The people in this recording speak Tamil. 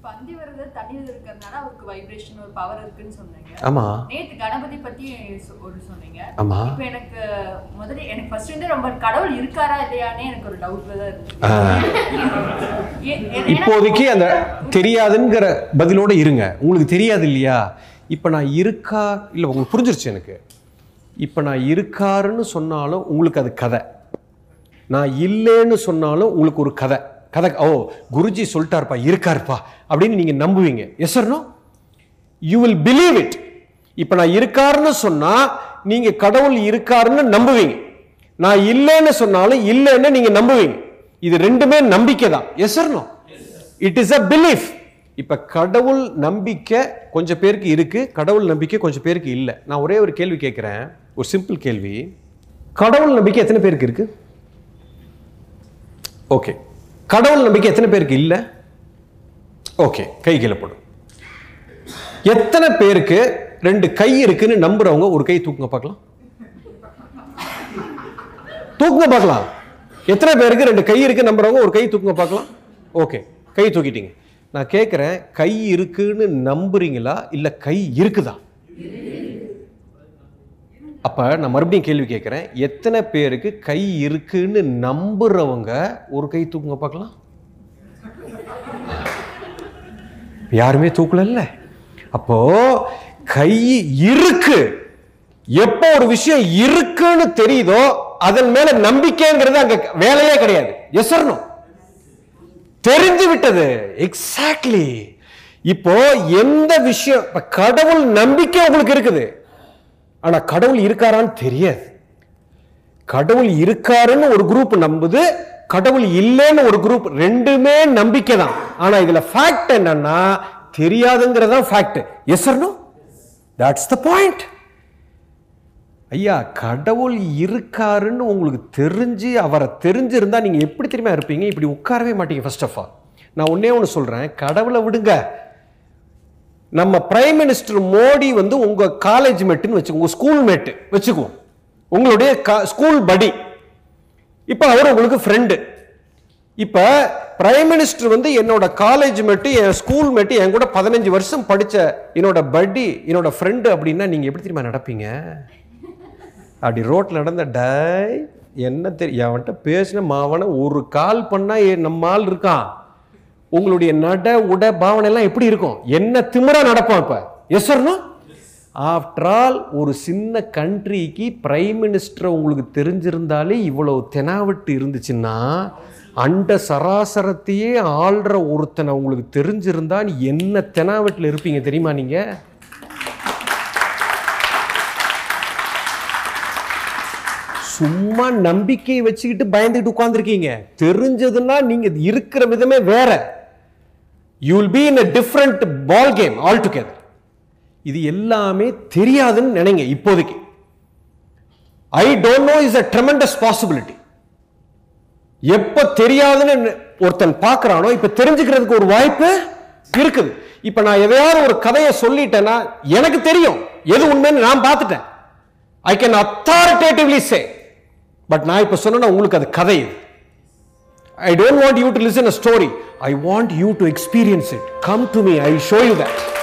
இப்ப அந்தி வருது தண்ணி இருக்கிறதுனால அவருக்கு வைப்ரேஷன் ஒரு பவர் இருக்குன்னு சொன்னீங்க. ஆமா. நேத்து கணபதி பத்தி ஒரு சொன்னீங்க. ஆமா. இப்ப எனக்கு முதல்ல எனக்கு ஃபர்ஸ்ட் வந்து ரொம்ப கடவுள் இருக்காரா இல்லையானே எனக்கு ஒரு டவுட்ல தான் இருக்கு. இப்போதைக்கு அந்த தெரியாதுங்கிற பதிலோட இருங்க. உங்களுக்கு தெரியாது இல்லையா? இப்போ நான் இருக்கா இல்லை உங்களுக்கு புரிஞ்சிருச்சு எனக்கு. இப்போ நான் இருக்காருன்னு சொன்னாலும் உங்களுக்கு அது கதை. நான் இல்லைன்னு சொன்னாலும் உங்களுக்கு ஒரு கதை. கதை ஓ குருஜி சொல்லிட்டாருப்பா இருக்காருப்பா அப்படின்னு நீங்கள் நம்புவீங்க. Yes or no you will believe it இப்போ நான் இருக்காருன்னு சொன்னால் நீங்கள் கடவுள் இருக்காருன்னு நம்புவீங்க. நான் இல்லைன்னு சொன்னாலும் இல்லைன்னு நீங்கள் நம்புவீங்க. இது ரெண்டுமே நம்பிக்கை தான். Yes or no it is a belief இப்போ கடவுள் நம்பிக்கை கொஞ்சம் பேருக்கு இருக்குது கடவுள் நம்பிக்கை கொஞ்சம் பேருக்கு இல்லை. நான் ஒரே ஒரு கேள்வி கேட்குறேன் ஒரு சிம்பிள் கேள்வி. கடவுள் நம்பிக்கை எத்தனை பேருக்கு இருக்குது ஓகே கடவுள் நம்பிக்கை எத்தனை பேருக்கு இல்லை? ஓகே கை கீழே போடும் எத்தனை பேருக்கு ரெண்டு கை இருக்குன்னு நம்புறவங்க ஒரு கை தூக்குங்க பார்க்கலாம். தூக்குங்க பார்க்கலாம். எத்தனை பேருக்கு ரெண்டு கை இருக்கு நம்புறவங்க ஒரு கை தூக்குங்க பார்க்கலாம். ஓகே கை தூக்கிட்டீங்க. நான் கேட்குறேன் கை இருக்குன்னு நம்புறீங்களா? இல்லை கை இருக்குதா? அப்போ நான் மறுபடியும் கேள்வி கேட்குறேன். எத்தனை பேருக்கு கை இருக்குன்னு நம்புறவங்க ஒரு கை தூக்குங்க பார்க்கலாம். யாருமே தூக்கலல்ல. அப்போ கை இருக்கு. எப்போ ஒரு விஷயம் இருக்குன்னு தெரியுதோ அதன் மேல நம்பிக்கைங்கிறது அங்க வேலையே கிடையாது. எசரணும் தெரிஞ்சு விட்டது. எக்ஸாக்ட்லி இப்போ எந்த விஷயம் கடவுள் நம்பிக்கை உங்களுக்கு இருக்குது. ஆனால் கடவுள் இருக்காரான்னு தெரியாது. கடவுள் இருக்காருன்னு ஒரு குரூப் நம்புது கடவுள் இல்லைன்னு ஒரு குரூப் ரெண்டுமே நம்பிக்கை தான். ஆனால் இதில் ஃபேக்ட் என்னன்னா தான் fact yes no that's the point ஐயா கடவுள் இருக்காருன்னு உங்களுக்கு தெரிஞ்சு அவரை தெரிஞ்சிருந்தா நீங்கள் எப்படி தெரியுமா இருப்பீங்க? இப்படி உட்காரவே மாட்டீங்க ஃபர்ஸ்ட் ஆஃப் ஆல் நான் ஒன்னே ஒன்று சொல்கிறேன் கடவுளை விடுங்க. நம்ம பிரைம் மினிஸ்டர் மோடி வந்து உங்க காலேஜ் மேட்டுன்னு வச்சுக்கோங்க உங்க ஸ்கூல் மேட்டு வச்சுக்குவோம் உங்களுடைய ஸ்கூல் படி இப்போ அவர் உங்களுக்கு ஃப்ரெண்டு இப்போ பிரைம் மினிஸ்டர் வந்து என்னோட காலேஜ் மேட்டு என் ஸ்கூல் மேட்டு என் கூட பதினஞ்சு வருஷம் படித்த என்னோட படி என்னோட ஃப்ரெண்டு அப்படின்னா நீங்கள் எப்படி தெரியுமா நடப்பீங்க? அப்படி ரோட்டில் நடந்த டை என்ன தெரியும் அவன்கிட்ட பேசின மாவன ஒரு கால் பண்ணால் நம்ம ஆள் இருக்கான். உங்களுடைய நட உட பாவனை எல்லாம் எப்படி இருக்கும்? என்ன திமிரா நடப்பான் இப்போ? எஸ் ஆஃப்டர் ஆல் ஒரு சின்ன கண்ட்ரிக்கு பிரைம் மினிஸ்டர் உங்களுக்கு தெரிஞ்சிருந்தாலே இவ்வளவு தெனாவட்டு இருந்துச்சுன்னா அண்ட சராசரத்தையே ஆள்ற ஒருத்தனை உங்களுக்கு தெரிஞ்சிருந்தா என்ன தெனாவட்டில் இருப்பீங்க தெரியுமா நீங்க? சும்மா நம்பிக்கையை வச்சுக்கிட்டு பயந்துக்கிட்டு உட்காந்துருக்கீங்க தெரிஞ்சதுன்னா நீங்க இருக்கிற விதமே வேற. You will be in a different ball game altogether இது எல்லாமே தெரியாதுன்னு நினைங்க இப்போதைக்கு. I don't know is a tremendous possibility எப்ப தெரியாதுன்னு ஒருத்தன் பார்க்கறானோ இப்ப தெரிஞ்சுக்கிறதுக்கு ஒரு வாய்ப்பு இருக்குது. இப்ப நான் எதையாவது ஒரு கதையை சொல்லிட்டேன்னா எனக்கு தெரியும். எது உண்மைன்னு நான் பார்த்துட்டேன். I can authoritatively say but நான் இப்ப சொன்னா உங்களுக்கு அது கதை இது. I don't want you to listen a story. I want you to experience it. Come to me. I show you that.